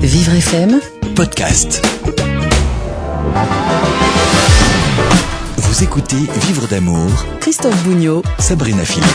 Vivre FM podcast. Vous écoutez Vivre d'amour, Christophe Bougnot Sabrina Philippe.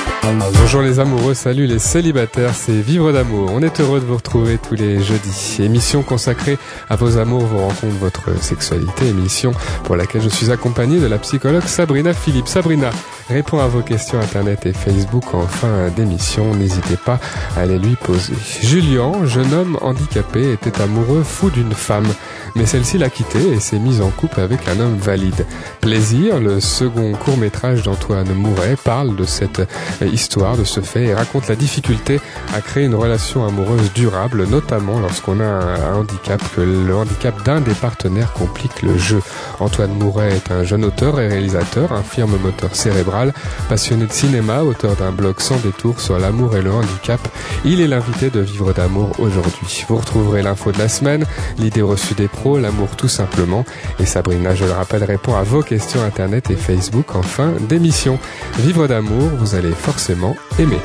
Bonjour les amoureux, salut les célibataires, c'est Vivre d'amour. On est heureux de vous retrouver tous les jeudis. Émission consacrée à vos amours, vos rencontres, votre sexualité. Émission pour laquelle je suis accompagné de la psychologue Sabrina Philippe. Sabrina répond à vos questions internet et Facebook en fin d'émission. N'hésitez pas à aller lui poser. Julien, jeune homme handicapé, était amoureux fou d'une femme, mais celle-ci l'a quitté et s'est mise en couple avec un homme valide. Plaisir, le second court métrage d'Antoine Mouret, parle de cette histoire, de ce fait, et raconte la difficulté à créer une relation amoureuse durable, notamment lorsqu'on a un handicap, que le handicap d'un des partenaires complique le jeu. Antoine Mouret est un jeune auteur et réalisateur, infirme moteur cérébral, passionné de cinéma, auteur d'un blog sans détour sur l'amour et le handicap. Il est l'invité de Vivre d'amour aujourd'hui. Vous retrouverez l'info de la semaine, l'idée reçue des l'amour tout simplement, et Sabrina, je le rappelle, répond à vos questions internet et Facebook en fin d'émission. Vivre d'amour, vous allez forcément aimer.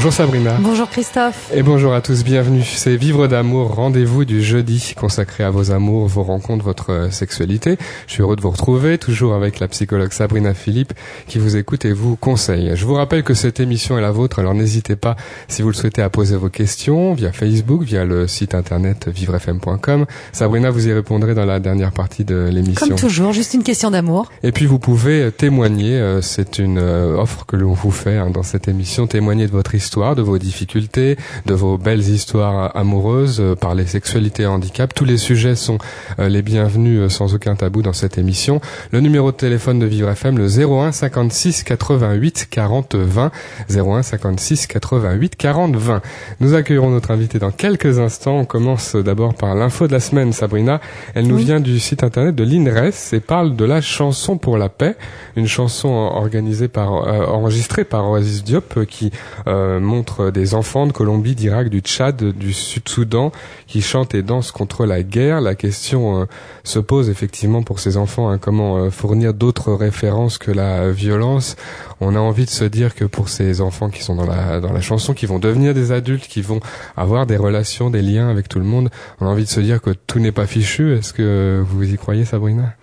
Bonjour Sabrina. Bonjour Christophe. Et bonjour à tous, bienvenue. C'est Vivre d'amour, rendez-vous du jeudi consacré à vos amours, vos rencontres, votre sexualité. Je suis heureux de vous retrouver, toujours avec la psychologue Sabrina Philippe qui vous écoute et vous conseille. Je vous rappelle que cette émission est la vôtre, alors n'hésitez pas, si vous le souhaitez, à poser vos questions via Facebook, via le site internet vivrefm.com. Sabrina, vous y répondrez dans la dernière partie de l'émission. Comme toujours, juste une question d'amour. Et puis vous pouvez témoigner, c'est une offre que l'on vous fait hein, dans cette émission, témoigner de votre histoire, de vos difficultés, de vos belles histoires amoureuses, euh, par les sexualités et handicap. Tous les sujets sont euh, les bienvenus euh, sans aucun tabou dans cette émission. Le numéro de téléphone de Vivre FM, le 01 56 88 40 20. 01 56 88 40 20. Nous accueillerons notre invité dans quelques instants. On commence d'abord par l'info de la semaine, Sabrina. Elle nous Oui. vient du site internet de l'INRES et parle de la chanson pour la paix, une chanson organisée par, euh, enregistrée par Oasis Diop qui euh, montre des enfants de Colombie, d'Irak, du Tchad, du Sud-Soudan qui chantent et dansent contre la guerre. La question euh, se pose effectivement pour ces enfants, hein, comment euh, fournir d'autres références que la violence. On a envie de se dire que pour ces enfants qui sont dans la, dans la chanson, qui vont devenir des adultes, qui vont avoir des relations, des liens avec tout le monde, on a envie de se dire que tout n'est pas fichu. Est-ce que vous y croyez, Sabrina?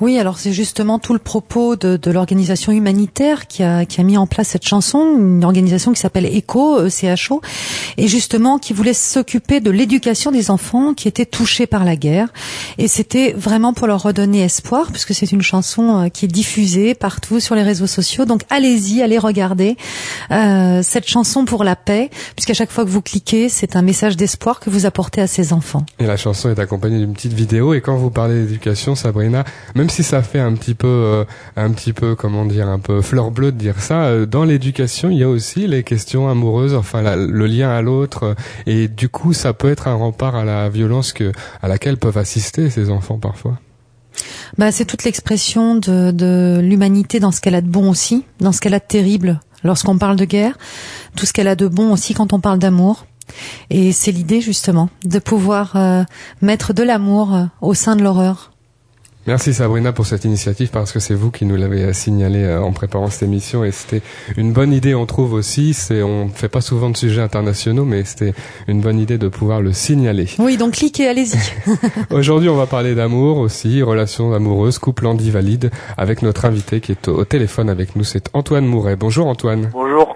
Oui, alors c'est justement tout le propos de, de l'organisation humanitaire qui a, qui a mis en place cette chanson, une organisation qui s'appelle ECHO, ECHO, et justement qui voulait s'occuper de l'éducation des enfants qui étaient touchés par la guerre. Et c'était vraiment pour leur redonner espoir, puisque c'est une chanson euh, qui est diffusée partout sur les réseaux sociaux. Donc allez-y, allez regarder euh, cette chanson pour la paix, puisqu'à chaque fois que vous cliquez, c'est un message d'espoir que vous apportez à ces enfants. Et la chanson est accompagnée d'une petite vidéo. Et quand vous parlez d'éducation, Sabrina, même si ça fait un petit peu, euh, un petit peu, comment dire, un peu fleur bleue de dire ça, euh, dans l'éducation, il y a aussi les questions amoureuses, enfin le lien à l'autre. euh, et du coup, ça peut être un rempart à la violence que, à laquelle peuvent assister ces enfants parfois. Bah, c'est toute l'expression de, de l'humanité dans ce qu'elle a de bon aussi, dans ce qu'elle a de terrible lorsqu'on parle de guerre, tout ce qu'elle a de bon aussi quand on parle d'amour. Et c'est l'idée justement de pouvoir euh, mettre de l'amour euh, au sein de l'horreur. Merci Sabrina pour cette initiative parce que c'est vous qui nous l'avez euh, signalé euh, en préparant cette émission et c'était une bonne idée on trouve aussi c'est on fait pas souvent de sujets internationaux mais c'était une bonne idée de pouvoir le signaler. Oui, donc cliquez, allez-y. Aujourd'hui, on va parler d'amour aussi, relations amoureuses, couple handi-valide, avec notre invité qui est au, au téléphone avec nous, c'est Antoine Mouret. Bonjour Antoine. Bonjour.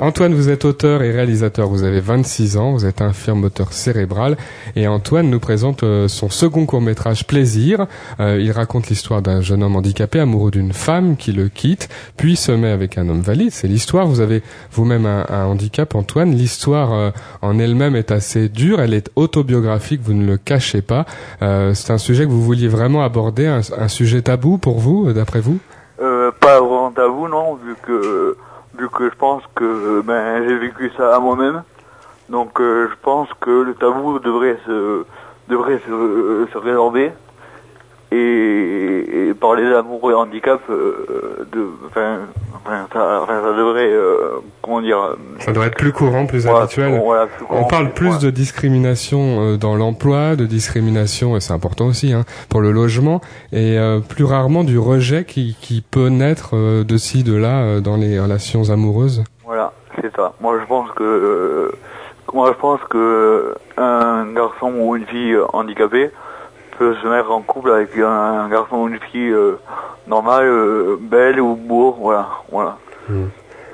Antoine, vous êtes auteur et réalisateur, vous avez 26 ans, vous êtes infirme moteur cérébral, et Antoine nous présente euh, son second court-métrage Plaisir. Euh, il raconte l'histoire d'un jeune homme handicapé, amoureux d'une femme qui le quitte, puis se met avec un homme valide. C'est l'histoire, vous avez vous-même un, un handicap, Antoine. L'histoire euh, en elle-même est assez dure, elle est autobiographique, vous ne le cachez pas. C'est un sujet que vous vouliez vraiment aborder, un, un sujet tabou pour vous, d'après vous? Euh, pas vraiment vous, non, vu que vu que je pense que euh, ben j'ai vécu ça à moi-même. Donc euh, je pense que le tabou devrait se devrait se, se résorber et, et parler d'amour et handicap euh, de enfin enfin ça, enfin, ça devrait euh, comment dire Ça doit être plus courant, plus voilà, habituel. voilà, plus On parle plus voilà. de discrimination euh, dans l'emploi, de discrimination, et c'est important aussi, hein, pour le logement, et euh, plus rarement du rejet qui, qui peut naître euh, de ci, de là, euh, dans les relations amoureuses. Voilà, c'est ça. Moi, je pense que, euh, moi, je pense que un garçon ou une fille handicapée se mettre en couple avec un, garçon ou une fille euh, normale, euh, belle ou beau, voilà, voilà.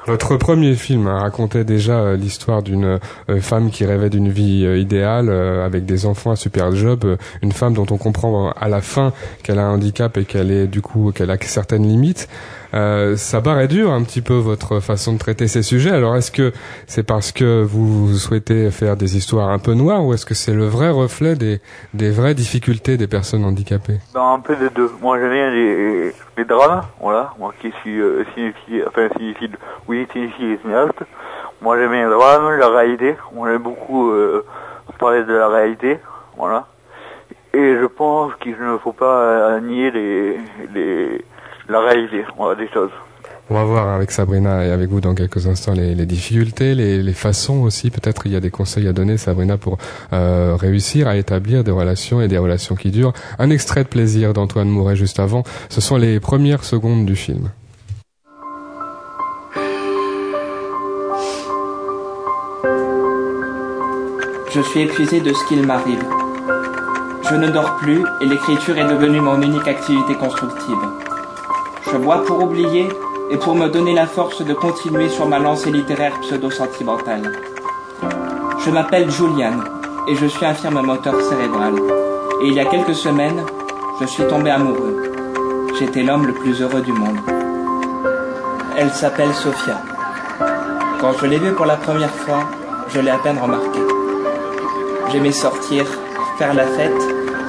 Votre premier film hein, racontait déjà euh, l'histoire d'une femme qui rêvait d'une vie idéale avec des enfants, un super job, une femme dont on comprend à la fin qu'elle a un handicap et qu'elle est du coup qu'elle a certaines limites. Euh, ça paraît dur un petit peu votre façon de traiter ces sujets. Alors est-ce que c'est parce que vous souhaitez faire des histoires un peu noires ou est-ce que c'est le vrai reflet des, des vraies difficultés des personnes handicapées? Ben, un peu des deux. Moi, j'aime bien les, les drames, voilà. Moi qui suis euh, enfin oui, cinéaste. Moi, j'aime bien les drames, la réalité. Moi, j'aime beaucoup euh, parler de la réalité, voilà. Et je pense qu'il ne faut pas euh, nier les, les, la réalité, voilà, des choses. On va voir avec Sabrina et avec vous dans quelques instants les, les difficultés, les, les façons aussi. Peut-être il y a des conseils à donner, Sabrina, pour euh, réussir à établir des relations et des relations qui durent. Un extrait de plaisir d'Antoine Mouret juste avant. Ce sont les premières secondes du film. Je suis épuisé de ce qu'il m'arrive. Je ne dors plus et l'écriture est devenue mon unique activité constructive. Je bois pour oublier et pour me donner la force de continuer sur ma lancée littéraire pseudo-sentimentale. Je m'appelle Julian et je suis infirme moteur cérébral. Et il y a quelques semaines, je suis tombé amoureux. J'étais l'homme le plus heureux du monde. Elle s'appelle Sophia. Quand je l'ai vue pour la première fois, je l'ai à peine remarquée. J'aimais sortir, faire la fête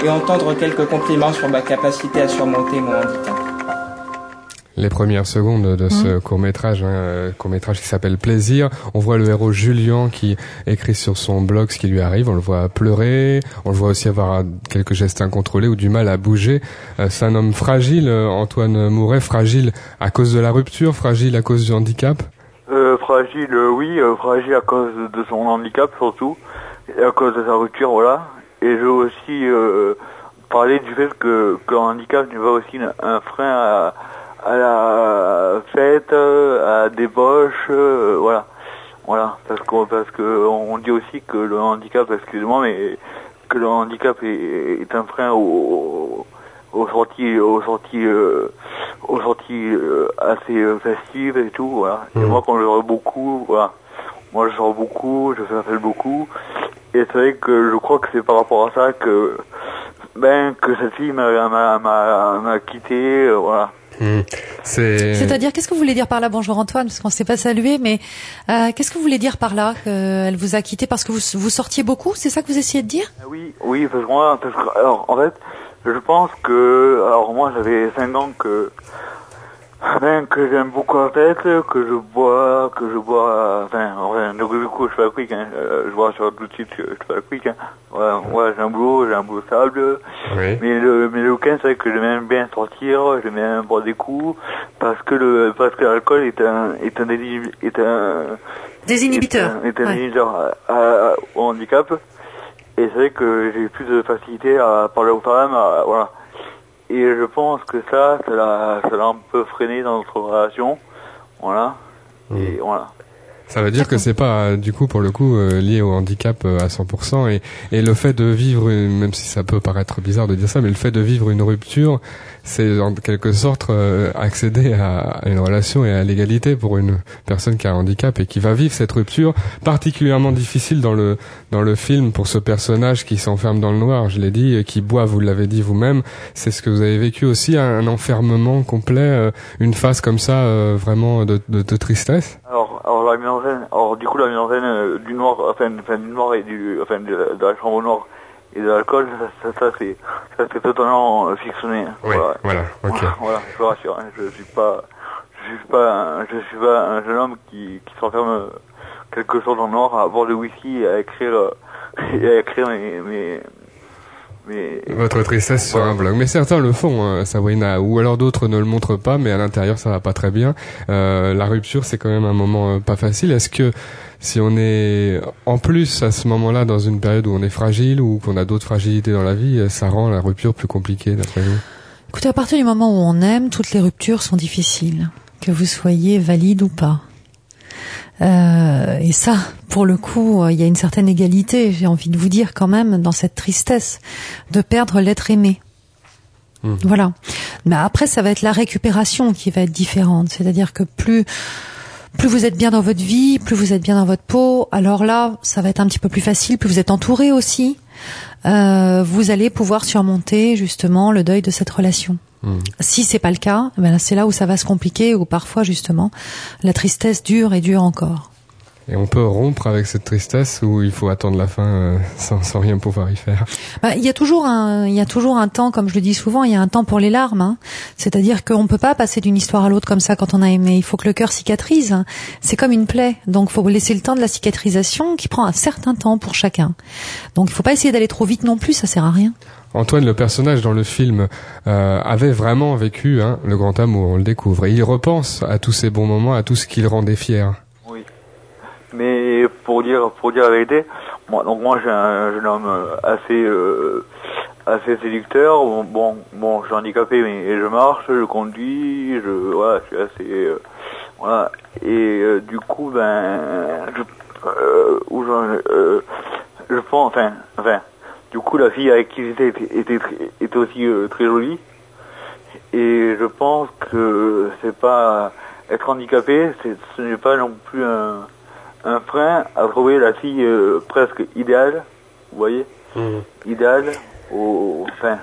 et entendre quelques compliments sur ma capacité à surmonter mon handicap. Les premières secondes de ce court métrage, hein, court métrage qui s'appelle Plaisir. On voit le héros Julien qui écrit sur son blog ce qui lui arrive. On le voit pleurer, on le voit aussi avoir quelques gestes incontrôlés ou du mal à bouger. Euh, C'est un homme fragile, euh, Antoine Mouret, fragile à cause de la rupture, fragile à cause du handicap. Euh, fragile, euh, oui, euh, fragile à cause de son handicap surtout, et à cause de sa rupture, voilà. Et je veux aussi euh, parler du fait que, que le handicap n'est pas aussi un, un frein à, à la fête, euh, à la débauche, euh, voilà. Voilà, parce que parce que on dit aussi que le handicap, excusez-moi, mais que le handicap est, est un frein au, aux sorties, aux sorties, euh, aux sorties euh, assez festives et tout, voilà. Et Mhm. moi, quand je sors beaucoup, voilà. Moi, je sors beaucoup, je fais la fête beaucoup. Et c'est vrai que je crois que c'est par rapport à ça que, ben, que cette fille m'a, m'a, m'a, m'a quitté, euh, voilà. Hmm. C'est. C'est-à-dire, qu'est-ce que vous voulez dire par là, bonjour Antoine, parce qu'on s'est pas salué, mais euh, qu'est-ce que vous voulez dire par là qu'elle vous a quitté parce que vous, vous sortiez beaucoup C'est ça que vous essayez de dire? Ah Oui, oui, parce que moi, parce que, alors, en fait, je pense que, alors moi, j'avais 5 ans que, ben, que j'aime beaucoup la fête, que je bois, que je bois, enfin, enfin, donc, du coup, je fais la quick, hein, euh, je vois sur tout de suite que je fais la quick, hein. Ouais, ouais, j'ai un boulot, j'ai un boulot stable, Oui. mais le, mais le week-end, c'est vrai que j'aime bien sortir, j'aime bien boire des coups, parce que le, parce que l'alcool est un, est un, est un, Des inhibiteurs. est un, est un Ouais. inhibiteur à- à- au handicap. Et c'est vrai que j'ai plus de facilité à parler aux femmes, à- voilà. Et je pense que ça, ça l'a, un peu freiné dans notre relation, voilà. Et voilà. Ça veut dire que c'est pas du coup pour le coup euh, lié au handicap euh, à 100% et, et le fait de vivre, une- même si ça peut paraître bizarre de dire ça, mais le fait de vivre une rupture, c'est en quelque sorte euh, accéder à, une relation et à l'égalité pour une personne qui a un handicap et qui va vivre cette rupture particulièrement difficile dans le dans le film pour ce personnage qui s'enferme dans le noir, je l'ai dit, et qui boit, vous l'avez dit vous-même, c'est ce que vous avez vécu aussi, un, enfermement complet, une phase comme ça vraiment de, de, tristesse la mise en scène, alors du coup la mise en scène euh, du noir, enfin, enfin du noir et du, enfin de, la- de la chambre noire et de l'alcool, ça, ça, ça, c'est, ça c'est totalement euh, fictionné. Oui, Voilà. voilà, ok. Voilà, je vous rassure, hein, je suis pas, je suis pas, un, je suis pas un jeune homme qui, qui s'enferme euh, quelque chose le noir à boire de whisky et à écrire, et à écrire mes, mes, Votre tristesse sur un blog. Mais certains le font, hein, Sabrina, ou alors d'autres ne le montrent pas, mais à l'intérieur ça va pas très bien. Euh, la rupture, c'est quand même un moment euh, pas facile. Est-ce que si on est en plus à ce moment-là dans une période où on est fragile ou qu'on a d'autres fragilités dans la vie, euh, ça rend la rupture plus compliquée d'après vous? Écoutez, à partir du moment où on aime, toutes les ruptures sont difficiles, que vous soyez valide ou pas. Euh, et ça, pour le coup, euh, il y a une certaine égalité, j'ai envie de vous dire quand même, dans cette tristesse de perdre l'être aimé. Mhm. Voilà. Mais après, ça va être la récupération qui va être différente. C'est-à-dire que plus plus vous êtes bien dans votre vie, plus vous êtes bien dans votre peau, alors là, ça va être un petit peu plus facile, plus vous êtes entouré aussi. Euh, vous allez pouvoir surmonter justement le deuil de cette relation. Mhm. Si c'est pas le cas, ben c'est là où ça va se compliquer, où parfois justement la tristesse dure et dure encore. Et on peut rompre avec cette tristesse ou il faut attendre la fin euh, sans, sans rien pouvoir y faire. Bah, il y a toujours un, il y a toujours un temps, comme je le dis souvent, il y a un temps pour les larmes. hein. C'est-à-dire qu'on peut pas passer d'une histoire à l'autre comme ça quand on a aimé. Il faut que le cœur cicatrise. C'est comme une plaie, donc faut laisser le temps de la cicatrisation qui prend un certain temps pour chacun. Donc il faut pas essayer d'aller trop vite non plus, ça sert à rien. Antoine, le personnage dans le film, euh, avait vraiment vécu hein, le grand amour, on le découvre. Et il repense à tous ces bons moments, à tout ce qui le rendait fier. Mais pour dire pour dire la vérité, moi donc moi j'ai un jeune homme euh, assez euh, assez séducteur. Bon bon, bon, je suis handicapé mais je marche, je conduis, je voilà, je suis assez euh, voilà et du coup ben je euh, je pense enfin enfin du coup la fille avec qui j'étais était, était, était aussi très jolie et je pense que c'est pas être handicapé, ce n'est pas non plus un, un frein à trouver la fille euh, presque idéale, vous voyez, idéale, au, enfin,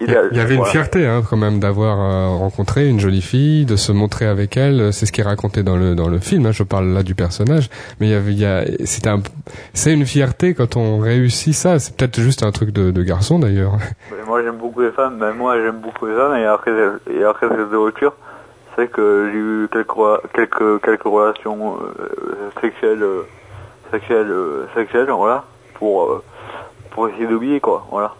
Il y, idéale. il y avait une voilà. fierté hein, quand même d'avoir euh, rencontré une jolie fille, de se montrer avec elle. C'est ce qui est raconté dans le dans le film. hein, je parle là du personnage, mais il y avait, il y a, c'était un, c'est une fierté quand on réussit ça. C'est peut-être juste un truc de, de garçon d'ailleurs. Moi j'aime beaucoup les femmes, ben, moi j'aime beaucoup les femmes et après, et après cette rupture, c'est que j'ai eu quelques, quelques, quelques relations euh, sexuelles, euh, sexuelles, euh, sexuelles, voilà, pour, euh, pour essayer d'oublier quoi, voilà.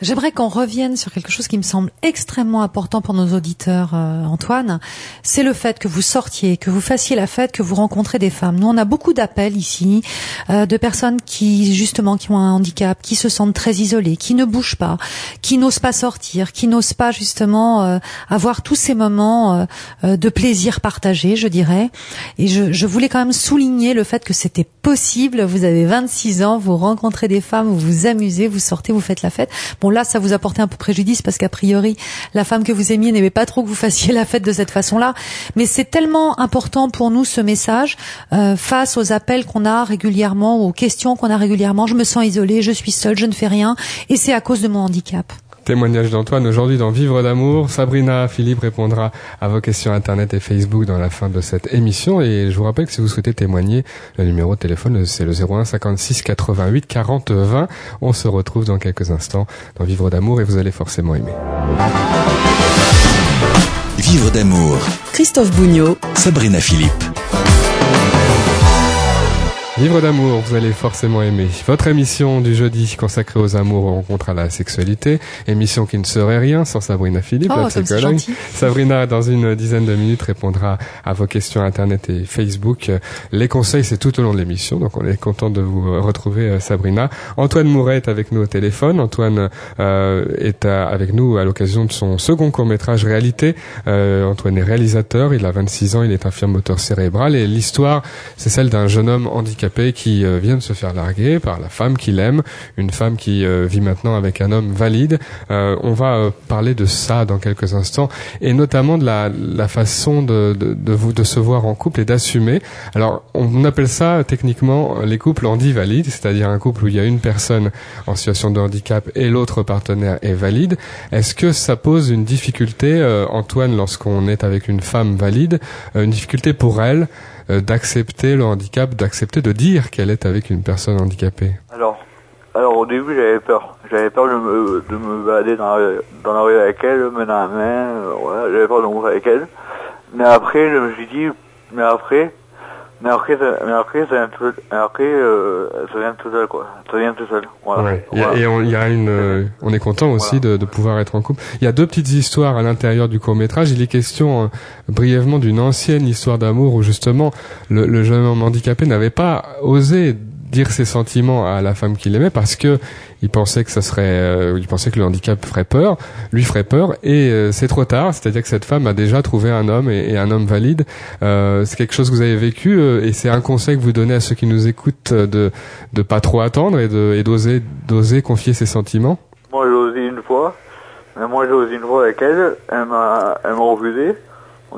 J'aimerais qu'on revienne sur quelque chose qui me semble extrêmement important pour nos auditeurs, euh, Antoine. C'est le fait que vous sortiez, que vous fassiez la fête, que vous rencontrez des femmes. Nous, on a beaucoup d'appels ici euh, de personnes qui, justement, qui ont un handicap, qui se sentent très isolées, qui ne bougent pas, qui n'osent pas sortir, qui n'osent pas justement euh, avoir tous ces moments euh, euh, de plaisir partagé, je dirais. Et je, je voulais quand même souligner le fait que c'était possible. Vous avez 26 ans, vous rencontrez des femmes, vous vous amusez, vous sortez, vous faites la fête. Bon là, ça vous a porté un peu préjudice parce qu'a priori, la femme que vous aimiez n'aimait pas trop que vous fassiez la fête de cette façon-là. Mais c'est tellement important pour nous ce message euh, face aux appels qu'on a régulièrement, aux questions qu'on a régulièrement. Je me sens isolée, je suis seule, je ne fais rien, et c'est à cause de mon handicap. Témoignage d'Antoine aujourd'hui dans Vivre d'amour. Sabrina Philippe répondra à vos questions internet et Facebook dans la fin de cette émission. Et je vous rappelle que si vous souhaitez témoigner, le numéro de téléphone c'est le 01 56 88 40 20. On se retrouve dans quelques instants dans Vivre d'amour et vous allez forcément aimer. Vivre d'amour, Christophe Bougnot, Sabrina Philippe. Vivre d'amour, vous allez forcément aimer. Votre émission du jeudi consacrée aux amours, aux rencontres à la sexualité. Émission qui ne serait rien sans Sabrina Philippe, Oh, la psychologue. Sabrina, dans une dizaine de minutes, répondra à vos questions Internet et Facebook. Euh, Les conseils, c'est tout au long de l'émission, donc on est content de vous euh, retrouver, euh, Sabrina. Antoine Mouret est avec nous au téléphone. Antoine euh, est à- avec nous à l'occasion de son second court-métrage Réalité. Euh, Antoine est réalisateur, il a 26 ans, il est infirme moteur cérébral et l'histoire, c'est celle d'un jeune homme handicapé qui euh, vient de se faire larguer par la femme qu'il aime, une femme qui euh, vit maintenant avec un homme valide. Euh, on va parler de ça dans quelques instants et notamment de la, la façon de, de, de vous de se voir en couple et d'assumer. Alors on appelle ça techniquement les couples handi-valides, c'est-à-dire un couple où il y a une personne en situation de handicap et l'autre partenaire est valide. Est-ce que ça pose une difficulté, Antoine, lorsqu'on est avec une femme valide, une difficulté pour elle d'accepter le handicap, d'accepter de dire qu'elle est avec une personne handicapée Alors, alors au début j'avais peur. J'avais peur de me, de me balader dans la, dans la rue avec elle, main dans la main, euh, voilà, j'avais peur de mourir avec elle. Mais après, je me suis dit, mais après, mais après, mais après, ça vient tout, mais après, euh, ça vient tout seul, quoi. Ça vient tout seul, voilà. Ouais. Voilà. Et on, y a une, euh, on est content aussi de, de pouvoir être en couple. Il y a deux petites histoires à l'intérieur du court métrage. Il est question euh, brièvement d'une ancienne histoire d'amour où justement le, le jeune homme handicapé n'avait pas osé dire ses sentiments à la femme qu'il aimait parce que il pensait que ça serait, euh, il pensait que le handicap ferait peur, lui ferait peur, et euh, c'est trop tard. C'est-à-dire que cette femme a déjà trouvé un homme et, un homme valide. Euh, c'est quelque chose que vous avez vécu, euh, et c'est un conseil que vous donnez à ceux qui nous écoutent euh, de de pas trop attendre et de et d'oser d'oser confier ses sentiments. Moi, j'ai osé une fois. Mais moi, j'ai osé une fois avec elle. Elle m'a, elle m'a refusé.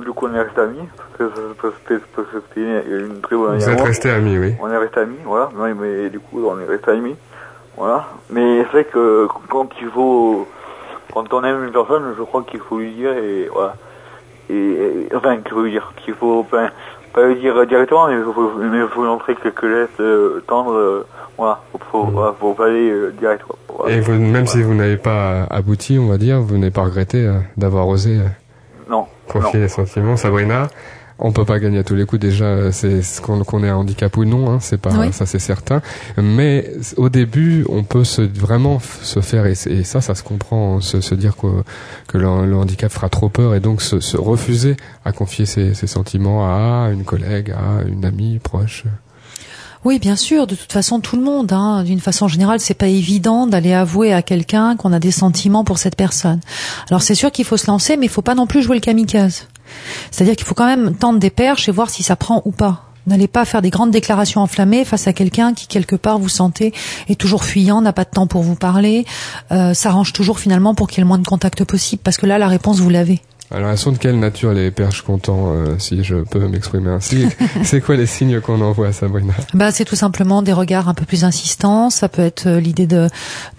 Du coup, on est resté amis? Parce que, parce que, c'était une très bonne amie. Vous êtes moi. restés amis, oui. On est resté amis, voilà. Mais, mais du coup, on est resté amis. Voilà. Mais c'est vrai que quand il faut, quand on aime une personne, je crois qu'il faut lui dire et voilà. Et, et- enfin, qu'il faut lui dire, qu'il faut pas, pas lui dire directement, mais il faut, mais faut montrer quelques gestes euh, tendres. euh, voilà. Faut, faut, voilà, faut pas aller euh, direct. Quoi. Voilà. Et vous, même si vous n'avez pas abouti, on va dire, vous n'avez pas regretté euh, d'avoir osé euh. Confier les sentiments. Sabrina, on peut pas gagner à tous les coups. Déjà, euh, c'est ce qu'on qu'on ait un handicap ou non, hein, c'est pas Oui. ça, c'est certain. Mais au début, on peut se vraiment se faire et, ça, ça se comprend, se, se dire que, que le, le handicap fera trop peur et donc se, se refuser à confier ses, ses sentiments à une collègue, à une amie proche. Oui, bien sûr. De toute façon, tout le monde, hein, d'une façon générale, c'est pas évident d'aller avouer à quelqu'un qu'on a des sentiments pour cette personne. Alors c'est sûr qu'il faut se lancer, mais il faut pas non plus jouer le kamikaze. C'est-à-dire qu'il faut quand même tendre des perches et voir si ça prend ou pas. N'allez pas faire des grandes déclarations enflammées face à quelqu'un qui quelque part vous sentez est toujours fuyant, n'a pas de temps pour vous parler, euh, s'arrange toujours finalement pour qu'il y ait le moins de contact possible, parce que là la réponse vous l'avez. Alors, elles sont de quelle nature les perches contents, euh, si je peux m'exprimer ainsi? C'est quoi les signes qu'on envoie à Sabrina? Bah, c'est tout simplement des regards un peu plus insistants. Ça peut être euh, l'idée de,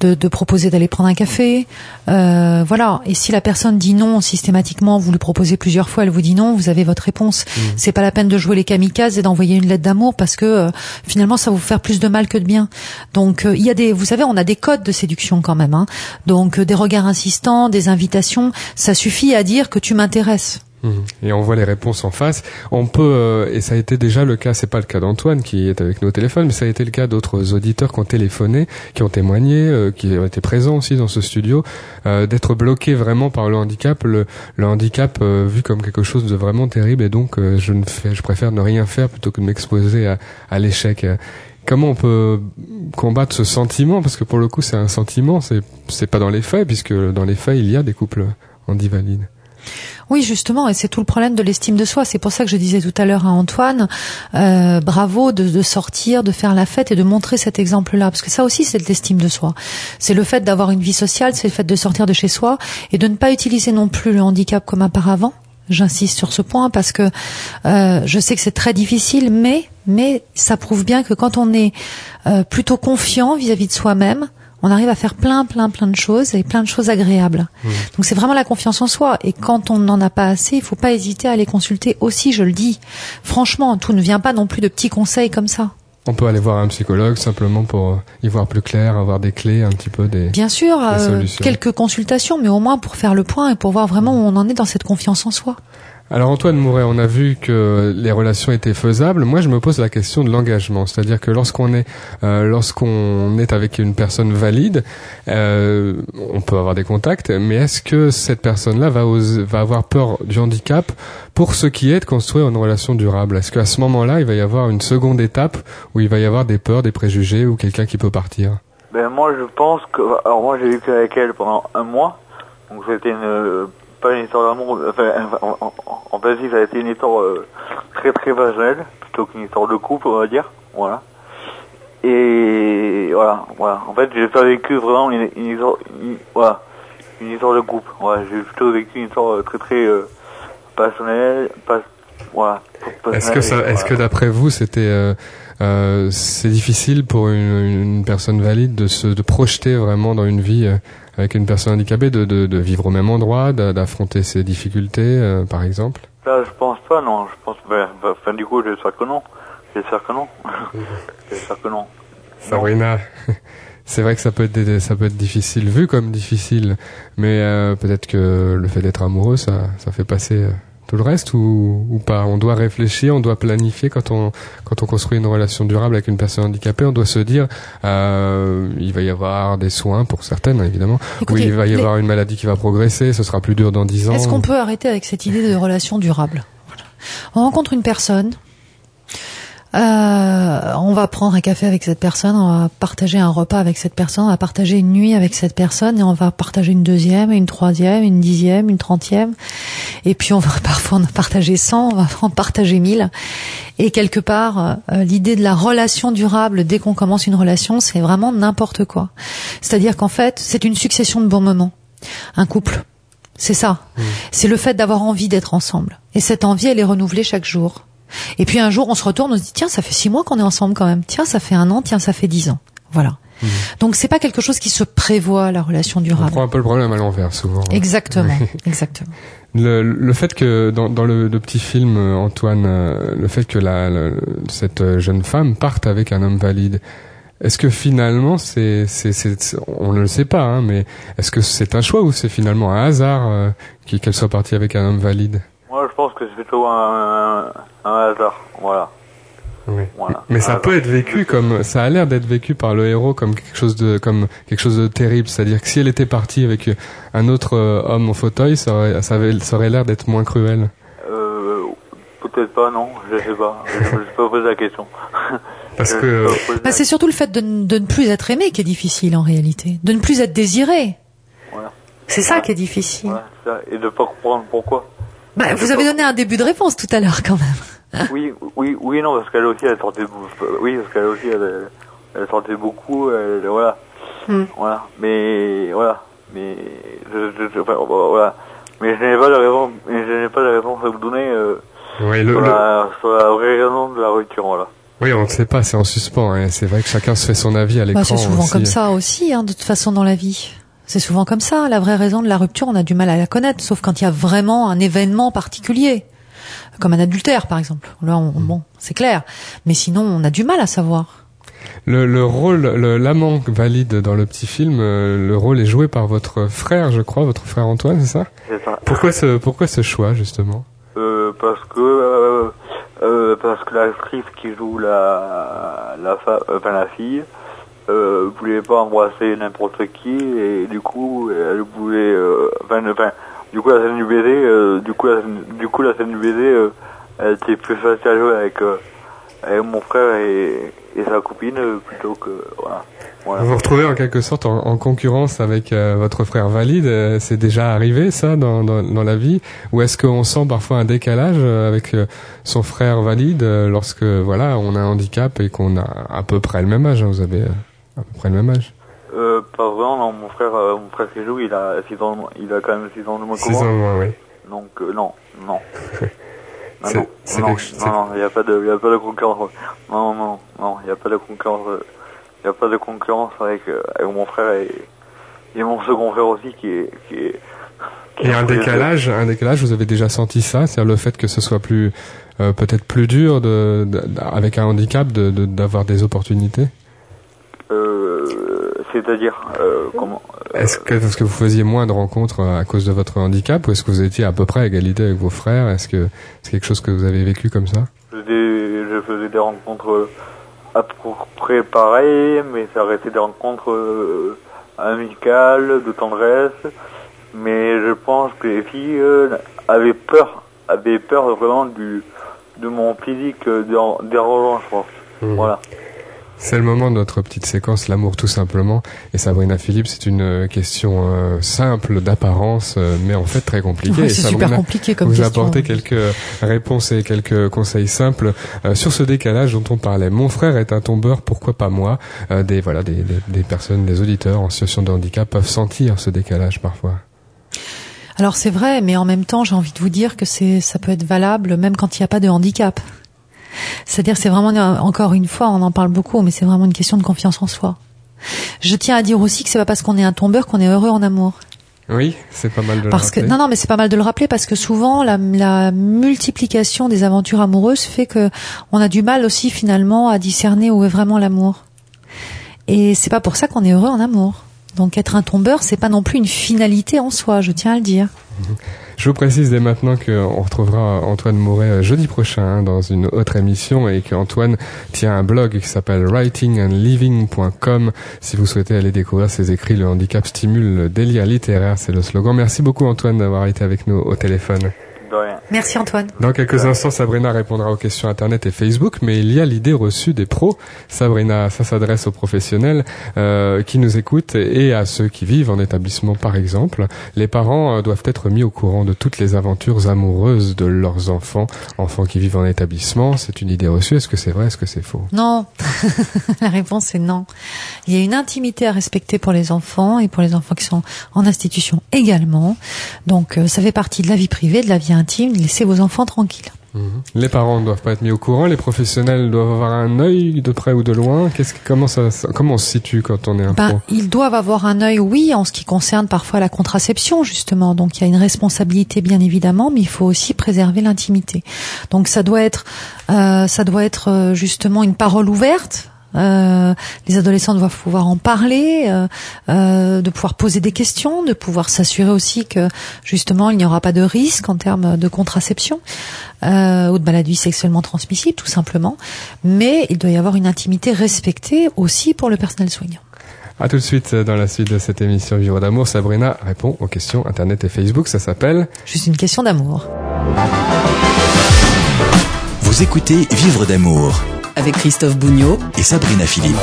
de, de proposer d'aller prendre un café. Euh, voilà. Et si la personne dit non systématiquement, vous lui proposez plusieurs fois, elle vous dit non, vous avez votre réponse. C'est pas la peine de jouer les kamikazes et d'envoyer une lettre d'amour parce que euh, finalement, ça va vous faire plus de mal que de bien. Donc, euh, il y a des, vous savez, on a des codes de séduction quand même. Hein. Donc, euh, des regards insistants, des invitations, ça suffit à dire que tu m'intéresses. Mhm. Et on voit les réponses en face. On peut, euh, et ça a été déjà le cas, c'est pas le cas d'Antoine qui est avec nous au téléphone, mais ça a été le cas d'autres auditeurs qui ont téléphoné, qui ont témoigné, euh, qui ont été présents aussi dans ce studio, euh, d'être bloqués vraiment par le handicap, le, le handicap vu comme quelque chose de vraiment terrible, et donc je ne fais, je préfère ne rien faire plutôt que de m'exposer à, à l'échec. Comment on peut combattre ce sentiment? Parce que pour le coup, c'est un sentiment, c'est c'est pas dans les faits, puisque dans les faits, il y a des couples handivalides. Oui, justement, et c'est tout le problème de l'estime de soi. C'est pour ça que je disais tout à l'heure à Antoine, euh, bravo de, sortir, de faire la fête et de montrer cet exemple-là, parce que ça aussi, c'est de l'estime de soi. C'est le fait d'avoir une vie sociale, c'est le fait de sortir de chez soi et de ne pas utiliser non plus le handicap comme auparavant. J'insiste sur ce point parce que euh, je sais que c'est très difficile, mais mais ça prouve bien que quand on est euh, plutôt confiant vis-à-vis de soi-même, on arrive à faire plein, plein, plein de choses et plein de choses agréables. Donc c'est vraiment la confiance en soi. Et quand on n'en a pas assez, il faut pas hésiter à aller consulter aussi, je le dis. Franchement, tout ne vient pas non plus de petits conseils comme ça. On peut aller voir un psychologue simplement pour euh, y voir plus clair, avoir des clés un petit peu des. Bien sûr, Des euh, quelques consultations, mais au moins pour faire le point et pour voir vraiment où on en est dans cette confiance en soi. Alors Antoine Mouret, on a vu que les relations étaient faisables. Moi, je me pose la question de l'engagement, c'est-à-dire que lorsqu'on est euh, lorsqu'on est avec une personne valide, euh, on peut avoir des contacts, mais est-ce que cette personne-là va va avoir peur du handicap pour ce qui est de construire une relation durable? Est-ce qu'à ce moment-là, il va y avoir une seconde étape où il va y avoir des peurs, des préjugés ou quelqu'un qui peut partir? Ben moi je pense que alors moi j'ai vécu avec elle pendant un mois. Donc c'était une pas une histoire d'amour enfin en, en, en- ça a été une histoire euh, très très personnelle plutôt qu'une histoire de couple on va dire voilà. Et voilà voilà. En fait j'ai pas vécu vraiment une, une histoire une, voilà une histoire de couple voilà. J'ai plutôt vécu une histoire euh, très très euh, personnelle pas voilà. Est-ce que ça, personnelle, est-ce que voilà. d'après vous, c'était, euh, euh, c'est difficile pour une, une personne valide de se, de projeter vraiment dans une vie euh, avec une personne handicapée, de, de, de vivre au même endroit, d'a- d'affronter ses difficultés, euh, par exemple? Là, je pense pas, non. Je pense, ben, ben, enfin, du coup, j'espère que non. J'espère que non. j'espère que non. Sabrina, c'est vrai que ça peut être, ça peut être difficile, vu comme difficile, mais euh, peut-être que le fait d'être amoureux, ça, ça fait passer euh, tout le reste ou, ou pas? On doit réfléchir, on doit planifier quand on quand on construit une relation durable avec une personne handicapée. On doit se dire, euh, il va y avoir des soins pour certaines, évidemment. Écoutez, oui, il va y les- avoir une maladie qui va progresser, ce sera plus dur dans dix ans. Est-ce qu'on peut arrêter avec cette idée de relation durable? On rencontre une personne, Euh, on va prendre un café avec cette personne, on va partager un repas avec cette personne, on va partager une nuit avec cette personne et on va partager une deuxième, une troisième, une dixième, une trentième. Et puis on va parfois en partager cent, on va en partager mille. Et quelque part, euh, l'idée de la relation durable dès qu'on commence une relation, c'est vraiment n'importe quoi. C'est-à-dire qu'en fait, c'est une succession de bons moments. Un couple, c'est ça. Mmh. C'est le fait d'avoir envie d'être ensemble. Et cette envie, elle est renouvelée chaque jour. Et puis un jour, on se retourne, on se dit tiens, ça fait six mois qu'on est ensemble quand même. Tiens, ça fait un an. Tiens, ça fait dix ans. Voilà. Donc c'est pas quelque chose qui se prévoit la relation On durable. prend un peu le problème à l'envers souvent. Exactement, Oui. exactement. Le, le fait que dans, dans le, le petit film euh, Antoine, euh, le fait que la, cette euh, jeune femme parte avec un homme valide, est-ce que finalement c'est c'est c'est on ne le sait pas, hein, mais est-ce que c'est un choix ou c'est finalement un hasard euh, qu'elle soit partie avec un homme valide? Moi, je pense que c'est plutôt un, un, un hasard. Voilà. Oui. Voilà. Mais ça peut être vécu comme ça a l'air d'être vécu par le héros comme quelque chose de comme quelque chose de terrible, c'est-à-dire que si elle était partie avec un autre euh, homme au fauteuil, ça aurait ça, avait- ça aurait l'air d'être moins cruel. Euh, peut-être pas, non. Je sais pas. Je ne pas posé la question. Parce que Bah, c'est surtout le fait de, de ne plus être aimé qui est difficile en réalité, de ne plus être désiré. Voilà. C'est ça qui est difficile. Voilà, ça. Et de pas comprendre pourquoi. Bah, vous avez donné un début de réponse tout à l'heure quand même. Oui, oui, oui, non, parce qu'elle aussi, elle sortait, oui, parce qu'elle aussi, elle, elle sortait beaucoup, elle, voilà, Hmm. voilà, mais, voilà, mais, je, je, je- enfin, voilà, mais je n'ai pas de réponse, mais je n'ai pas de réponse à vous donner euh, oui, le- sur, le- la, sur la vraie raison de la rupture, voilà. oui, on ne sait pas, c'est en suspens. hein. C'est vrai que chacun se fait son avis à l'écran. Bah, c'est souvent aussi. comme ça aussi, hein, de toute façon dans la vie. C'est souvent comme ça. La vraie raison de la rupture, on a du mal à la connaître, sauf quand il y a vraiment un événement particulier, comme un adultère par exemple. Là, on- bon, c'est clair. Mais sinon, on a du mal à savoir. Le, le rôle, le- l'amant valide dans le petit film, euh, le rôle est joué par votre frère, je crois, votre frère Antoine, c'est ça C'est ça. Pourquoi ce, pourquoi ce choix justement Euh, parce que, euh, euh, parce que l'actrice qui joue la, la, fa- euh, enfin, la fille, euh, voulait pas embrasser n'importe qui et du coup elle voulait euh, enfin, enfin du coup la scène du baiser euh, du coup la du coup la scène du baiser euh, elle était plus facile à jouer avec euh, avec mon frère et, et sa copine euh, plutôt que voilà Vous vous retrouvez en quelque sorte en, en concurrence avec euh, votre frère valide. euh, c'est déjà arrivé ça dans, dans, dans la vie? Ou est-ce qu'on sent parfois un décalage euh, avec euh, son frère valide euh, lorsque voilà on a un handicap et qu'on a à peu près le même âge hein, Vous avez euh, à peu près le même âge. euh, pas vraiment non mon frère euh, mon frère qui joue il a six ans de moins- il a quand même 6 ans de moins que Six moi ans de moins, oui. Donc euh, non, non. Non, C'est- non, non, non, il n'y a pas de, il a pas de concurrence. Non, non, non, il n'y a pas de concurrence. Il n'y a pas de concurrence avec, avec mon frère et, et mon second frère aussi qui est, qui est. Et un décalage, un décalage, vous avez déjà senti ça, c'est-à-dire le fait que ce soit plus euh, peut-être plus dur de, de- avec un handicap de de- d'avoir des opportunités? C'est-à-dire euh, comment euh, Est-ce que parce que vous faisiez moins de rencontres euh, à cause de votre handicap ou est-ce que vous étiez à peu près à égalité avec vos frères? Est-ce que c'est quelque chose que vous avez vécu comme ça? Je faisais, je faisais des rencontres à peu près pareilles, mais ça restait des rencontres amicales, de tendresse. Mais je pense que les filles avaient peur, avaient peur vraiment du, de mon physique déran- dérangeant, je pense. Mhm. Voilà. C'est le moment de notre petite séquence l'amour tout simplement. Et Sabrina Philippe, c'est une euh, question euh, simple d'apparence, euh, mais en fait très compliquée. Ouais, c'est super compliqué comme vous question. apportez quelques réponses et quelques conseils simples euh, sur ce décalage dont on parlait. Mon frère est un tombeur, pourquoi pas moi? Euh, Des voilà, des, des, des personnes, des auditeurs en situation de handicap peuvent sentir ce décalage parfois. Alors c'est vrai, mais en même temps, j'ai envie de vous dire que c'est, ça peut être valable même quand il n'y a pas de handicap. C'est-à-dire, c'est vraiment encore une fois, on en parle beaucoup, mais c'est vraiment une question de confiance en soi. Je tiens à dire aussi que c'est pas parce qu'on est un tombeur qu'on est heureux en amour. Oui, c'est pas mal de le que rappeler. non, non, mais c'est pas mal de le rappeler parce que souvent la, la multiplication des aventures amoureuses fait que on a du mal aussi finalement à discerner où est vraiment l'amour. Et c'est pas pour ça qu'on est heureux en amour. Donc être un tombeur, c'est pas non plus une finalité en soi, je tiens à le dire. Je vous précise dès maintenant qu'on retrouvera Antoine Mouret euh, jeudi prochain hein, dans une autre émission et qu'Antoine tient un blog qui s'appelle writingandliving.com si vous souhaitez aller découvrir ses écrits. Le handicap stimule le délire littéraire, c'est le slogan. Merci beaucoup Antoine d'avoir été avec nous au téléphone. De rien. Merci Antoine. Dans quelques instants, Sabrina répondra aux questions Internet et Facebook, mais il y a l'idée reçue des pros. Sabrina, ça s'adresse aux professionnels euh, qui nous écoutent et à ceux qui vivent en établissement, par exemple. Les parents euh, doivent être mis au courant de toutes les aventures amoureuses de leurs enfants, enfants qui vivent en établissement. C'est une idée reçue. Est-ce que c'est vrai? Est-ce que c'est faux? Non. La réponse est non. Il y a une intimité à respecter pour les enfants et pour les enfants qui sont en institution également. Donc, euh, ça fait partie de la vie privée, de la vie intime. Laissez vos enfants tranquilles. Mhm. Les parents ne doivent pas être mis au courant, les professionnels doivent avoir un œil de près ou de loin. Qu'est-ce que, comment ça, ça- comment on se situe quand on est un Ben, pro? ils doivent avoir un œil, oui, en ce qui concerne parfois la contraception, justement. Donc, il y a une responsabilité, bien évidemment, mais il faut aussi préserver l'intimité. Donc, ça doit être, euh, ça doit être euh, justement une parole ouverte. Euh, les adolescents doivent pouvoir en parler, euh, euh, de pouvoir poser des questions, de pouvoir s'assurer aussi que justement il n'y aura pas de risque en termes de contraception euh, ou de maladies sexuellement transmissibles, tout simplement. Mais il doit y avoir une intimité respectée aussi pour le personnel soignant. À tout de suite dans la suite de cette émission Vivre d'amour. Sabrina répond aux questions Internet et Facebook. Ça s'appelle Juste une question d'amour. Vous écoutez Vivre d'amour Avec Christophe Bougnot et Sabrina Philippe.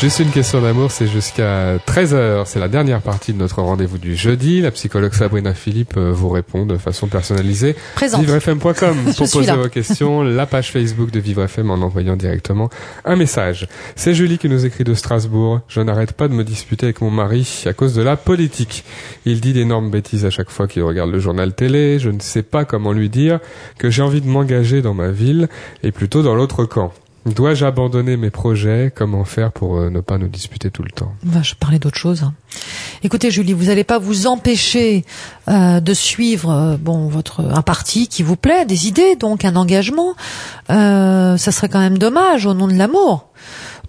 Juste une question d'amour, c'est jusqu'à 13h. C'est la dernière partie de notre rendez-vous du jeudi. La psychologue Sabrina Philippe euh, vous répond de façon personnalisée. Présente. VivreFM.com pour poser vos questions, la page Facebook de Vivre FM en envoyant directement un message. C'est Julie qui nous écrit de Strasbourg. Je n'arrête pas de me disputer avec mon mari à cause de la politique. Il dit d'énormes bêtises à chaque fois qu'il regarde le journal télé. Je ne sais pas comment lui dire que j'ai envie de m'engager dans ma ville et plutôt dans l'autre camp. Dois-je abandonner mes projets? Comment faire pour euh, ne pas nous disputer tout le temps? Bah, je parlais d'autre chose. hein. Écoutez, Julie, vous n'allez pas vous empêcher euh, de suivre euh, bon votre un parti qui vous plaît, des idées, donc un engagement. Euh, ça serait quand même dommage au nom de l'amour.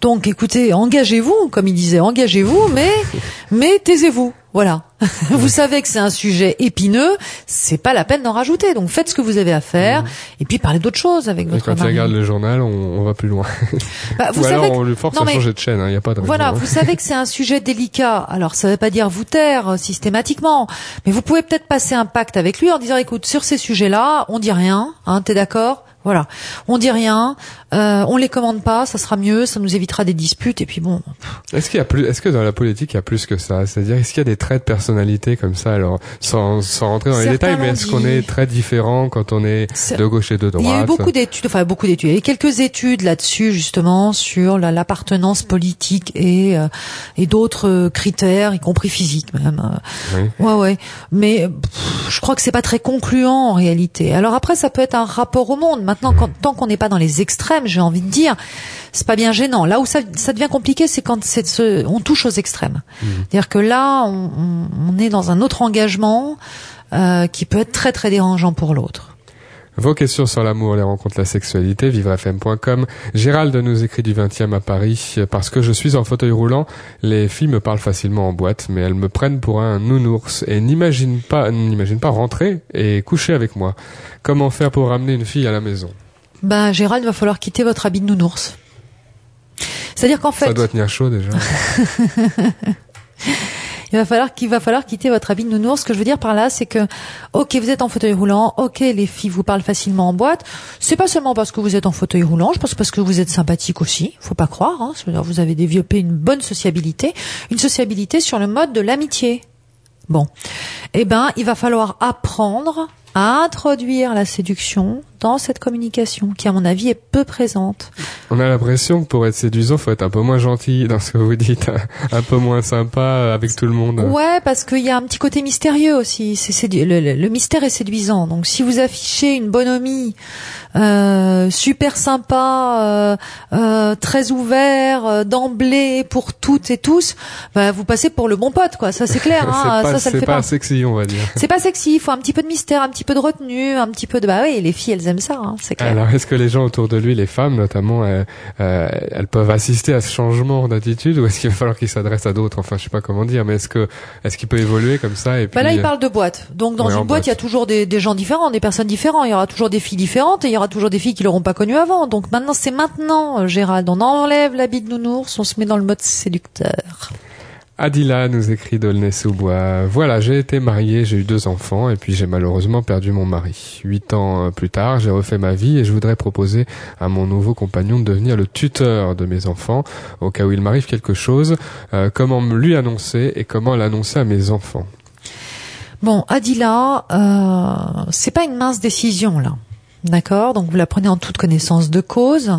Donc, écoutez, engagez-vous, comme il disait, engagez-vous, mais mais taisez-vous. Voilà. vous savez que c'est un sujet épineux, c'est pas la peine d'en rajouter. Donc, faites ce que vous avez à faire, et puis parlez d'autres choses avec Et votre quand mari. regarde le journal, on, on va plus loin. Bah, vous Ou alors savez que- on lui force Non, à mais- changer de chaîne. Il n'y a pas de raison, Voilà, hein. vous savez que c'est un sujet délicat. Alors, ça ne veut pas dire vous taire euh, systématiquement, mais vous pouvez peut-être passer un pacte avec lui en disant, écoute, sur ces sujets-là, on dit rien, hein, t'es d'accord? Voilà, on dit rien, euh, on les commande pas, ça sera mieux, ça nous évitera des disputes, et puis bon, Est-ce qu'il y a plus, est-ce que dans la politique il y a plus que ça? C'est-à-dire, est-ce qu'il y a des traits de personnalité comme ça? Alors, sans, sans rentrer dans les détails, mais est-ce qu'on est très différent quand on est de gauche et de droite Il y a eu beaucoup d'études, enfin beaucoup d'études. Il y a eu quelques études là-dessus justement sur la- l'appartenance politique et euh, et d'autres euh, critères, y compris physiques même. euh. Oui. Ouais ouais. Mais pff, je crois que c'est pas très concluant en réalité. Alors après, ça peut être un rapport au monde. Maintenant, quand, tant qu'on n'est pas dans les extrêmes, j'ai envie de dire, c'est pas bien gênant. Là où ça, ça devient compliqué, c'est quand c'est ce, on touche aux extrêmes. C'est-à-dire que là, on, on- on est dans un autre engagement euh, qui peut être très très dérangeant pour l'autre. Vos questions sur l'amour, les rencontres, la sexualité, vivrefm.com. Gérald nous écrit du 20e à Paris. Parce que je suis en fauteuil roulant, les filles me parlent facilement en boîte, mais elles me prennent pour un nounours et n'imaginent pas, n'imaginent pas rentrer et coucher avec moi. Comment faire pour ramener une fille à la maison? Ben Gérald, va falloir quitter votre habit de nounours. C'est-à-dire qu'en fait, Ça doit tenir chaud déjà. il va falloir qu'il va falloir quitter votre habit de nounours. Ce que je veux dire par là, c'est que, ok, vous êtes en fauteuil roulant, ok, les filles vous parlent facilement en boîte. C'est pas seulement parce que vous êtes en fauteuil roulant, je pense parce que vous êtes sympathique aussi. Faut pas croire. Hein. Vous avez développé une bonne sociabilité, une sociabilité sur le mode de l'amitié. Bon, eh ben, il va falloir apprendre à introduire la séduction dans cette communication, qui à mon avis est peu présente. On a l'impression que pour être séduisant, faut être un peu moins gentil dans ce que vous dites, un peu moins sympa avec tout le monde. Ouais, parce qu'il y a un petit côté mystérieux aussi. C'est le, le- le mystère est séduisant. Donc, si vous affichez une bonhomie euh, super sympa, euh, euh, très ouvert euh, d'emblée pour toutes et tous, bah, vous passez pour le bon pote, quoi. Ça, c'est clair. c'est Hein, pas, ça, ça le c'est fait pas pas. sexy, on va dire. C'est pas sexy. Il faut un petit peu de mystère, un petit peu de retenue, un petit peu de. Bah oui, les filles, elles aiment ça. Hein, c'est clair. Alors, est-ce que les gens autour de lui, les femmes notamment, euh, euh, elles peuvent assister à ce changement d'attitude ou est-ce qu'il va falloir qu'il s'adresse à d'autres? Enfin, je sais pas comment dire, mais est-ce que est-ce qu'il peut évoluer comme ça et puis Bah là, il euh, parle de boîte. Donc dans Ouais, une boîte, il y a toujours des, des gens différents, des personnes différentes. Il y aura toujours des filles différentes et il y aura toujours des filles qui l'auront pas connu avant. Donc maintenant, c'est maintenant, Gérald. On enlève l'habit de nounours, on se met dans le mode séducteur. Adila nous écrit d'Aulnay-sous-Bois. Voilà, j'ai été marié, j'ai eu deux enfants et puis j'ai malheureusement perdu mon mari. Huit ans euh, plus tard, j'ai refait ma vie et je voudrais proposer à mon nouveau compagnon de devenir le tuteur de mes enfants au cas où il m'arrive quelque chose. Euh, comment lui annoncer et comment l'annoncer à mes enfants Bon, Adila, euh, c'est pas une mince décision là, d'accord? Donc vous la prenez en toute connaissance de cause.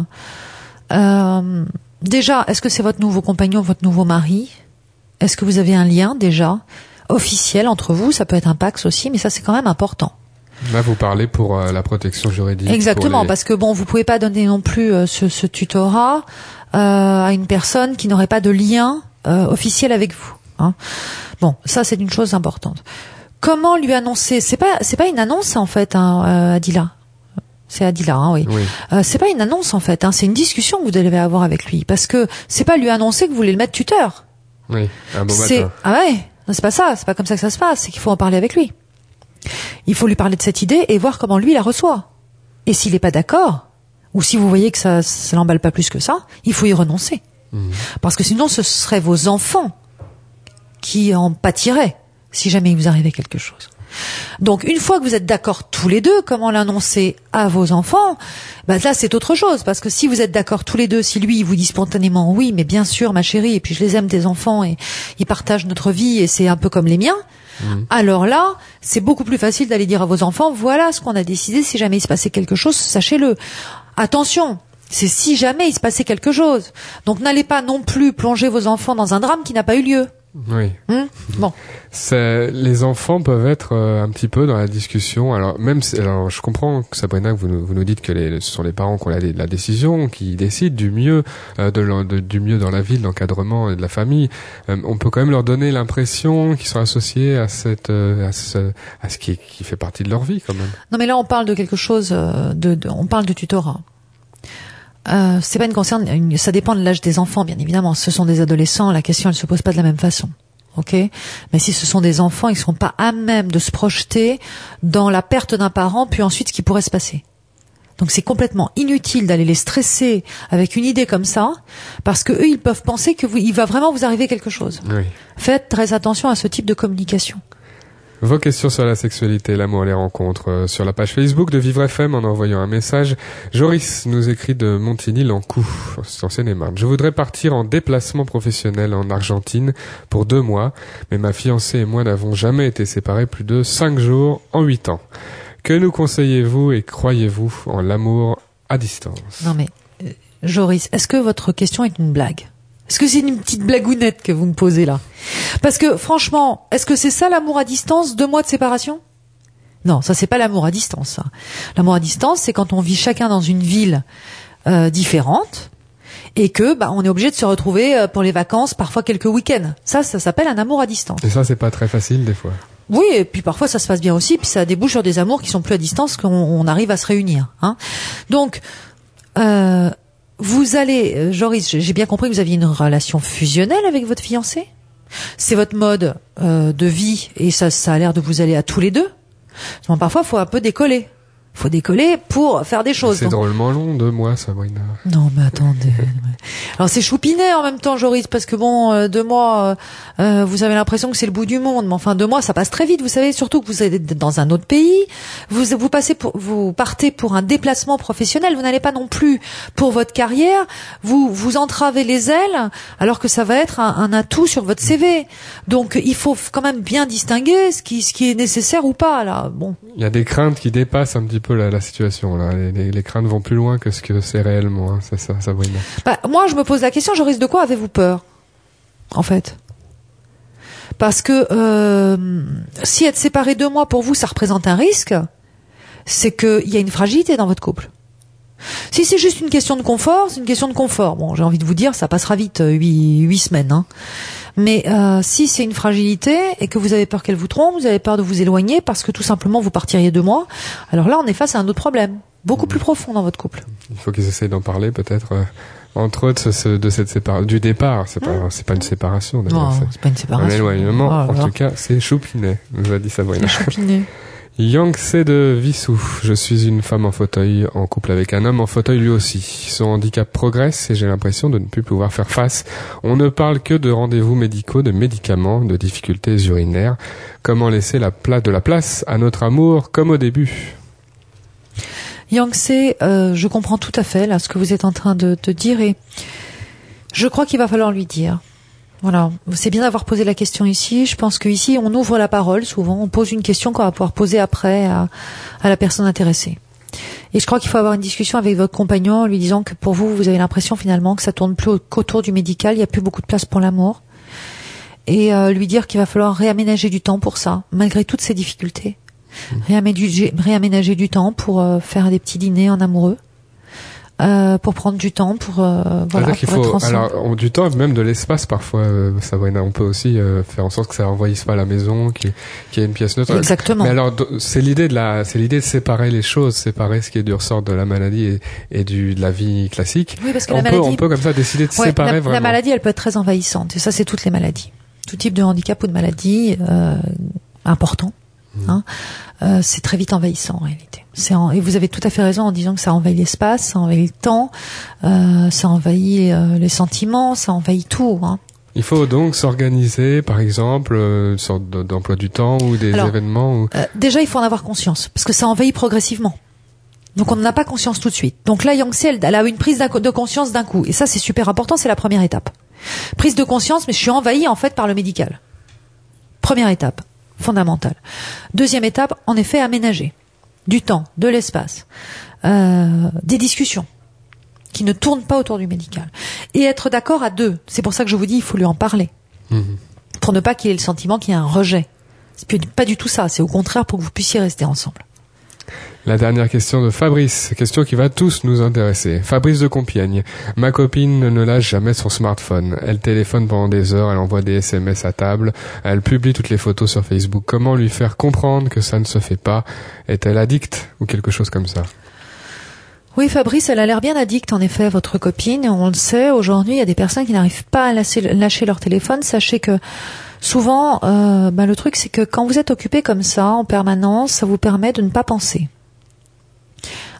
Euh, déjà, est-ce que c'est votre nouveau compagnon, votre nouveau mari? Est-ce que vous avez un lien déjà officiel entre vous? Ça peut être un Pax aussi, mais ça c'est quand même important. Là, vous parlez pour euh, la protection juridique. Exactement, parce que bon, vous pouvez pas donner non plus euh, ce, tutorat euh, à une personne qui n'aurait pas de lien officiel avec vous. Hein. Bon, ça c'est une chose importante. Comment lui annoncer? C'est pas c'est pas une annonce en fait, hein, Adila. C'est Adila, hein, oui. c'est pas une annonce en fait, hein, c'est une discussion que vous devez avoir avec lui, parce que c'est pas lui annoncer que vous voulez le mettre tuteur. Oui, un Ah ouais, c'est pas ça, c'est pas comme ça que ça se passe, c'est qu'il faut en parler avec lui. Il faut lui parler de cette idée et voir comment lui la reçoit. Et s'il n'est pas d'accord, ou si vous voyez que ça, ça l'emballe pas plus que ça, il faut y renoncer. Mhm. Parce que sinon, ce seraient vos enfants qui en pâtiraient si jamais il vous arrivait quelque chose. Donc une fois que vous êtes d'accord tous les deux, comment l'annoncer à vos enfants Bah là c'est autre chose parce que si vous êtes d'accord tous les deux, si lui il vous dit spontanément oui, mais bien sûr ma chérie, et puis je les aime tes enfants et ils partagent notre vie et c'est un peu comme les miens. Mmh. Alors là, c'est beaucoup plus facile d'aller dire à vos enfants, voilà ce qu'on a décidé, si jamais il se passait quelque chose, sachez-le. Attention, c'est si jamais il se passait quelque chose. Donc n'allez pas non plus plonger vos enfants dans un drame qui n'a pas eu lieu. Oui. Hum bon. Les enfants peuvent être euh, un petit peu dans la discussion. Alors même, alors je comprends que Sabrina, que vous, nous, vous nous dites que les, ce sont les parents qui ont la, la décision, qui décident du mieux, euh, de, du mieux dans la vie, de l'encadrement et de la famille. Euh, on peut quand même leur donner l'impression qu'ils sont associés à cette, à ce, à ce qui, qui fait partie de leur vie quand même. Non, mais là on parle de quelque chose de, de on parle de tutorat. Euh, c'est pas une concerne, ça dépend de l'âge des enfants, bien évidemment. Ce sont des adolescents, la question elle se pose pas de la même façon. Ok, mais si ce sont des enfants, ils sont pas à même de se projeter dans la perte d'un parent, puis ensuite ce qui pourrait se passer. Donc c'est complètement inutile d'aller les stresser avec une idée comme ça, parce que eux ils peuvent penser que vous, il va vraiment vous arriver quelque chose. Faites très attention à ce type de communication. Vos questions sur la sexualité, l'amour, les rencontres, euh, sur la page Facebook de Vivre FM en envoyant un message. Joris nous écrit de Montigny-Lancou, en Seine-et-Marne. Je voudrais partir en déplacement professionnel en Argentine pour deux mois, mais ma fiancée et moi n'avons jamais été séparés plus de cinq jours en huit ans. Que nous conseillez-vous et croyez-vous en l'amour à distance? Non mais, euh, Joris, est-ce que votre question est une blague? Est-ce que c'est une petite blagounette que vous me posez là? Parce que franchement, est-ce que c'est ça l'amour à distance, deux mois de séparation? Non, ça c'est pas l'amour à distance. L'amour à distance, c'est quand on vit chacun dans une ville euh, différente et que bah, on est obligé de se retrouver euh, pour les vacances, parfois quelques week-ends. Ça, ça s'appelle un amour à distance. Et ça, c'est pas très facile des fois. Oui, et puis parfois ça se passe bien aussi, puis ça débouche sur des amours qui sont plus à distance qu'on arrive à se réunir. Hein. Donc, euh, vous allez, euh, Joris, j'ai bien compris que vous aviez une relation fusionnelle avec votre fiancé? C'est votre mode euh, de vie et ça, ça a l'air de vous aller à tous les deux? parfois, il faut un peu décoller faut décoller pour faire des choses. C'est drôlement long, deux mois, Sabrina. Non, mais attendez. Alors c'est choupinet en même temps, Joris, parce que bon, euh, deux mois, euh, euh, vous avez l'impression que c'est le bout du monde, mais enfin deux mois, ça passe très vite. Vous savez, surtout que vous êtes dans un autre pays, vous vous passez pour, vous partez pour un déplacement professionnel. Vous n'allez pas non plus pour votre carrière. Vous vous entravez les ailes, alors que ça va être un, un atout sur votre CV. Donc il faut quand même bien distinguer ce qui ce qui est nécessaire ou pas là. Bon. Il y a des craintes qui dépassent un petit peu la, situation. Là. Les, craintes vont plus loin que ce que c'est réellement. Hein. C'est ça. Bah, moi, je me pose la question. Je risque de quoi avez-vous peur, en fait? Parce que euh, si être séparé de moi pour vous, ça représente un risque, c'est qu'il y a une fragilité dans votre couple. Si c'est juste une question de confort, c'est une question de confort. Bon, j'ai envie de vous dire, ça passera vite, euh, huit, huit semaines. Hein. Mais euh, si c'est une fragilité et que vous avez peur qu'elle vous trompe, vous avez peur de vous éloigner parce que tout simplement vous partiriez de moi, alors là on est face à un autre problème, beaucoup plus profond dans votre couple. Il faut qu'ils essayent d'en parler peut-être. Euh, entre autres de cette séparation du départ. C'est pas c'est pas une séparation d'ailleurs c'est pas une séparation. un éloignement oh en tout cas c'est choupinet nous a dit Sabrina. Choupinet Yangtze de Vissou. Je suis une femme en fauteuil en couple avec un homme en fauteuil lui aussi. Son handicap progresse et j'ai l'impression de ne plus pouvoir faire face. On ne parle que de rendez-vous médicaux, de médicaments, de difficultés urinaires. Comment laisser la place de la place à notre amour comme au début? Yangtze, euh, je comprends tout à fait là ce que vous êtes en train de, de dire et je crois qu'il va falloir lui dire. Voilà, c'est bien d'avoir posé la question ici. Je pense qu'ici, on ouvre la parole souvent, on pose une question qu'on va pouvoir poser après à, à la personne intéressée. Et je crois qu'il faut avoir une discussion avec votre compagnon en lui disant que pour vous, vous avez l'impression finalement que ça tourne plus qu'autour du médical, il n'y a plus beaucoup de place pour l'amour. Et euh, lui dire qu'il va falloir réaménager du temps pour ça, malgré toutes ces difficultés. Mmh. Réaménager, réaménager du temps pour euh, faire des petits dîners en amoureux euh, pour prendre du temps pour euh, voilà pour faut, être alors du temps même de l'espace parfois euh, Sabrina. On peut aussi euh, faire en sorte que ça envahisse pas la maison qu'il y ait une pièce neutre. Exactement. Mais alors c'est l'idée de la c'est l'idée de séparer les choses séparer ce qui est du ressort de la maladie et, et du de la vie classique. Oui parce que on la peut maladie... on peut comme ça décider de ouais, séparer la, vraiment. la maladie elle peut être très envahissante. Et ça c'est toutes les maladies. Tout type de handicap ou de maladie euh, important. Hein, euh, c'est très vite envahissant en réalité en, et vous avez tout à fait raison en disant que ça envahit l'espace, ça envahit le temps, euh, ça envahit euh, les sentiments, ça envahit tout. Hein. Il faut donc s'organiser, par exemple, euh, une sorte d'emploi du temps ou des Alors, événements. Ou... Euh, déjà, il faut en avoir conscience parce que ça envahit progressivement. Donc on n'en a pas conscience tout de suite. Donc là, Yangtze, elle, elle a une prise de conscience d'un coup. Et ça, c'est super important, c'est la première étape. Prise de conscience, mais je suis envahi en fait par le médical. Première étape, fondamentale. Deuxième étape, en effet, aménager du temps, de l'espace, euh, des discussions qui ne tournent pas autour du médical. Et être d'accord à deux. C'est pour ça que je vous dis, il faut lui en parler. Mmh. Pour ne pas qu'il ait le sentiment qu'il y a un rejet. C'est pas du tout ça. C'est au contraire pour que vous puissiez rester ensemble. La dernière question de Fabrice, question qui va tous nous intéresser. Fabrice de Compiègne. Ma copine ne lâche jamais son smartphone. Elle téléphone pendant des heures, elle envoie des SMS à table, elle publie toutes les photos sur Facebook. Comment lui faire comprendre que ça ne se fait pas? Est-elle addicte ou quelque chose comme ça? Oui, Fabrice, elle a l'air bien addicte, en effet, votre copine. On le sait, aujourd'hui, il y a des personnes qui n'arrivent pas à lâcher, leur téléphone. Sachez que souvent, euh, ben, le truc, c'est que quand vous êtes occupé comme ça, en permanence, ça vous permet de ne pas penser.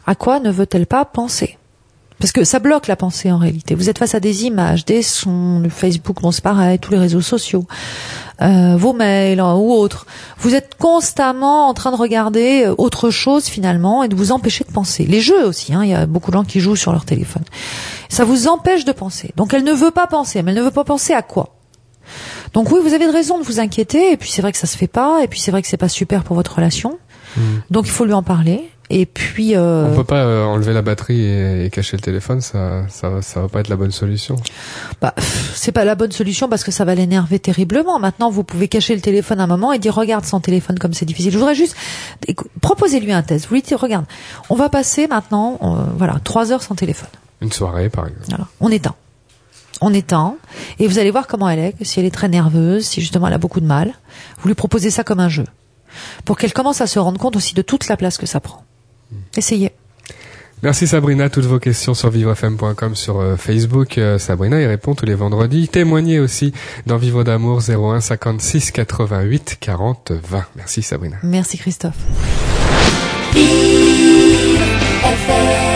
À quoi ne veut-elle pas penser? Parce que ça bloque la pensée en réalité. Vous êtes face à des images, des sons, le Facebook, bon c'est pareil, tous les réseaux sociaux, euh, vos mails hein, ou autres. Vous êtes constamment en train de regarder euh, autre chose finalement et de vous empêcher de penser. Les jeux aussi, hein, il y a beaucoup de gens qui jouent sur leur téléphone. Ça vous empêche de penser. Donc elle ne veut pas penser, mais elle ne veut pas penser à quoi? Donc oui, vous avez de raison de vous inquiéter. Et puis c'est vrai que ça se fait pas. Et puis c'est vrai que c'est pas super pour votre relation. Mmh. Donc il faut lui en parler. Et puis euh... on peut pas euh, enlever la batterie et, et, cacher le téléphone, ça, ça, ça va pas être la bonne solution. Bah, c'est pas la bonne solution parce que ça va l'énerver terriblement. Maintenant, vous pouvez cacher le téléphone un moment et dire regarde son téléphone comme c'est difficile. Je voudrais juste proposez-lui un test. Vous lui dites regarde, on va passer maintenant, euh, voilà, trois heures sans téléphone. Une soirée, par exemple. Voilà. On éteint. On éteint et vous allez voir comment elle est, si elle est très nerveuse, si justement elle a beaucoup de mal. Vous lui proposez ça comme un jeu pour qu'elle commence à se rendre compte aussi de toute la place que ça prend. Essayez. Merci Sabrina, toutes vos questions sur vivrefm.com sur euh, Facebook. Euh, Sabrina y répond tous les vendredis. Témoignez aussi dans Vivre d'amour 01 56 88 40 20. Merci Sabrina. Merci Christophe. Vivre FM.